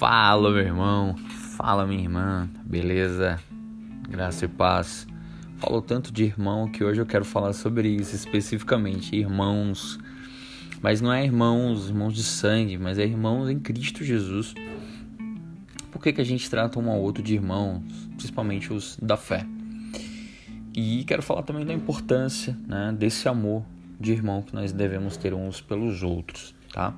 Fala, meu irmão. Fala, minha irmã. Beleza? Graça e paz. Falou tanto de irmão que hoje eu quero falar sobre isso especificamente, irmãos. Mas não é irmãos, irmãos de sangue, mas é irmãos em Cristo Jesus. Por que, que a gente trata um ao outro de irmãos, principalmente os da fé? E quero falar também da importância né, desse amor de irmão que nós devemos ter uns pelos outros, tá?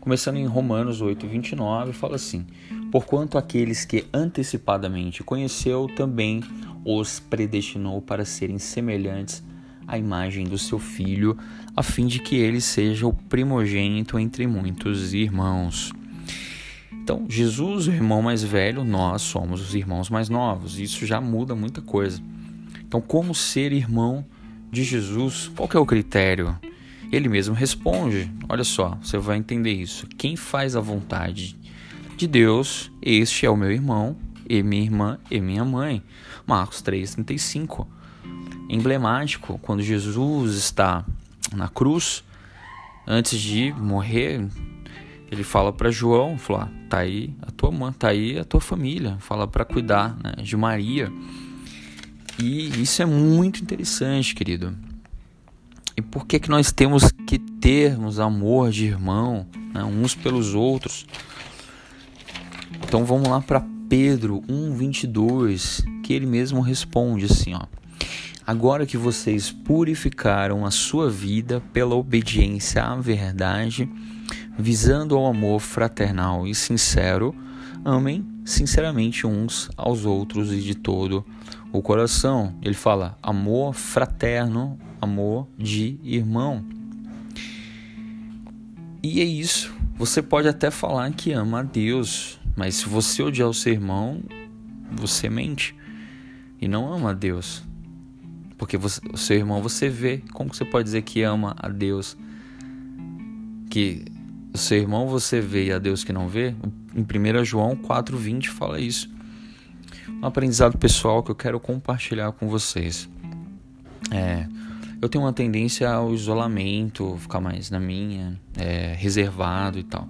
Começando em Romanos 8, 29, fala assim: Porquanto aqueles que antecipadamente conheceu, também os predestinou para serem semelhantes à imagem do seu filho, a fim de que ele seja o primogênito entre muitos irmãos. Então, Jesus, o irmão mais velho, nós somos os irmãos mais novos. Isso já muda muita coisa. Então, como ser irmão de Jesus? Qual é o critério? Ele mesmo responde: Olha só, você vai entender isso. Quem faz a vontade de Deus, este é o meu irmão, e minha irmã e minha mãe. Marcos 3,35. Emblemático, quando Jesus está na cruz, antes de morrer, ele fala para João, fala, ah, tá aí a tua mãe, tá aí a tua família, fala para cuidar né, de Maria. E isso é muito interessante, querido. E por que, que nós temos que termos amor de irmão, né, uns pelos outros? Então vamos lá para Pedro 1:22, que ele mesmo responde assim, ó: Agora que vocês purificaram a sua vida pela obediência à verdade, visando ao amor fraternal e sincero, amem sinceramente uns aos outros e de todo o coração. Ele fala amor fraterno amor de irmão. E é isso. Você pode até falar que ama a Deus, mas se você odiar o seu irmão, você mente e não ama a Deus. Porque você, o seu irmão você vê. Como você pode dizer que ama a Deus? Que o seu irmão você vê e a Deus que não vê? Em 1 João 4,20 fala isso. Um aprendizado pessoal que eu quero compartilhar com vocês. É, eu tenho uma tendência ao isolamento, ficar mais na minha, é, reservado e tal.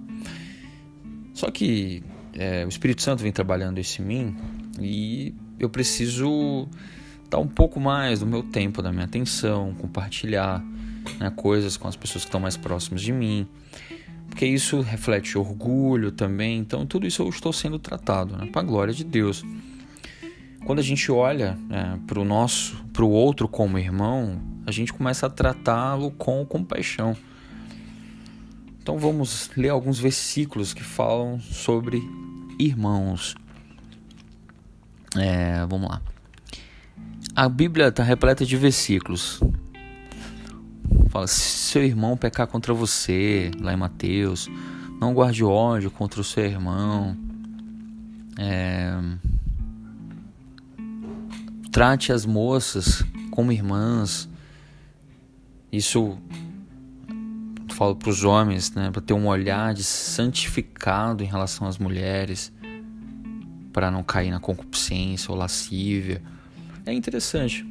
Só que é, o Espírito Santo vem trabalhando isso em mim e eu preciso dar um pouco mais do meu tempo, da minha atenção, compartilhar né, coisas com as pessoas que estão mais próximas de mim, porque isso reflete orgulho também. Então, tudo isso eu estou sendo tratado, né, para a glória de Deus. Quando a gente olha né, para o nosso, para o outro como irmão, a gente começa a tratá-lo com compaixão. Então vamos ler alguns versículos que falam sobre irmãos. É, vamos lá. A Bíblia está repleta de versículos. Fala: se seu irmão pecar contra você, lá em Mateus, não guarde ódio contra o seu irmão. É, trate as moças como irmãs. Isso falo para os homens, né, para ter um olhar de santificado em relação às mulheres, para não cair na concupiscência ou lascívia. É interessante.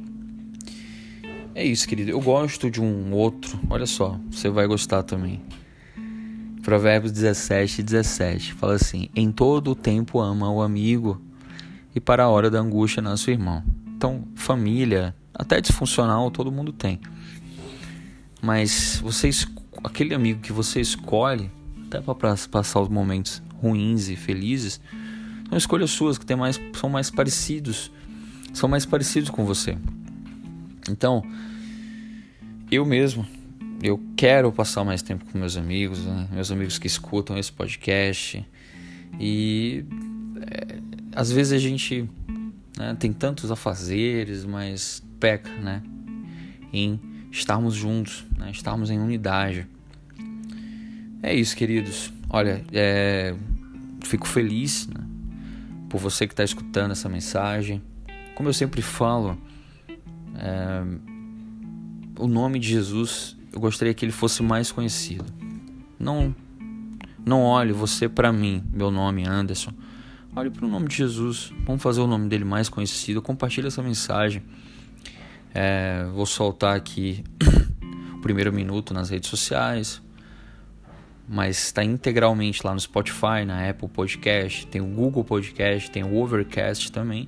É isso, querido. Eu gosto de um outro. Olha só, você vai gostar também. Provérbios 17, 17. Fala assim: Em todo o tempo ama o amigo, e para a hora da angústia nasce o irmão. Então, família, até disfuncional, todo mundo tem. Mas você aquele amigo que você escolhe, até para passar os momentos ruins e felizes, são escolhas suas que tem mais, são mais parecidos, são mais parecidos com você. Então, eu mesmo, eu quero passar mais tempo com meus amigos, né? meus amigos que escutam esse podcast. E é, às vezes a gente né, tem tantos afazeres, mas peca, né? Em estarmos juntos, né? estarmos em unidade. É isso, queridos. Olha, é... fico feliz né? por você que está escutando essa mensagem. Como eu sempre falo, é... o nome de Jesus eu gostaria que ele fosse mais conhecido. Não, não olhe você para mim, meu nome Anderson. Olhe para o nome de Jesus. Vamos fazer o nome dele mais conhecido. Compartilhe essa mensagem. É, vou soltar aqui o primeiro minuto nas redes sociais. mas está integralmente lá no Spotify, na Apple Podcast, tem o Google Podcast, tem o Overcast também.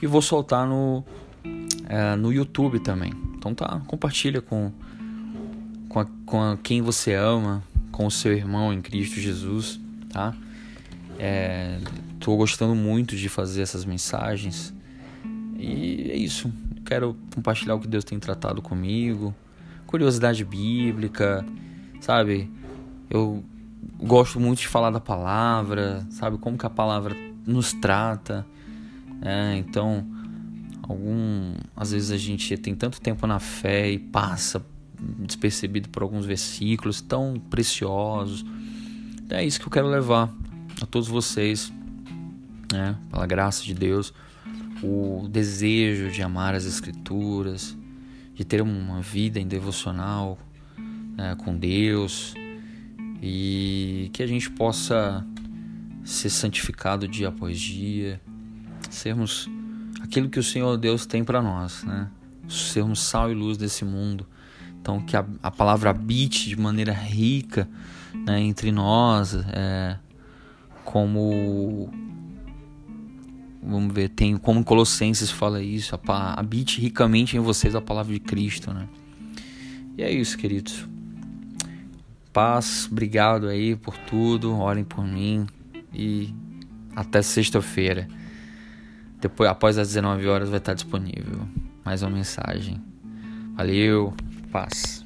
E vou soltar no, é, no YouTube também. Então tá, compartilha com, com, a, com a, quem você ama, com o seu irmão em Cristo Jesus, tá? É, tô gostando muito de fazer essas mensagens. E é isso. Quero compartilhar o que Deus tem tratado comigo. Curiosidade bíblica, sabe? Eu gosto muito de falar da palavra, sabe? Como que a palavra nos trata. É, então, algum, às vezes a gente tem tanto tempo na fé e passa despercebido por alguns versículos tão preciosos. É isso que eu quero levar a todos vocês, né? Pela graça de Deus, o desejo de amar as Escrituras, de ter uma vida em devocional né, com Deus e que a gente possa ser santificado dia após dia, sermos aquilo que o Senhor Deus tem para nós, né? Sermos sal e luz desse mundo. Então que a, a palavra habite de maneira rica né, entre nós, é, como vamos ver, tem como Colossenses fala isso, habite ricamente em vocês a palavra de Cristo, né? E é isso, queridos paz, obrigado aí por tudo, orem por mim e até sexta-feira. Depois, após as 19 horas, vai estar disponível mais uma mensagem. Valeu, paz.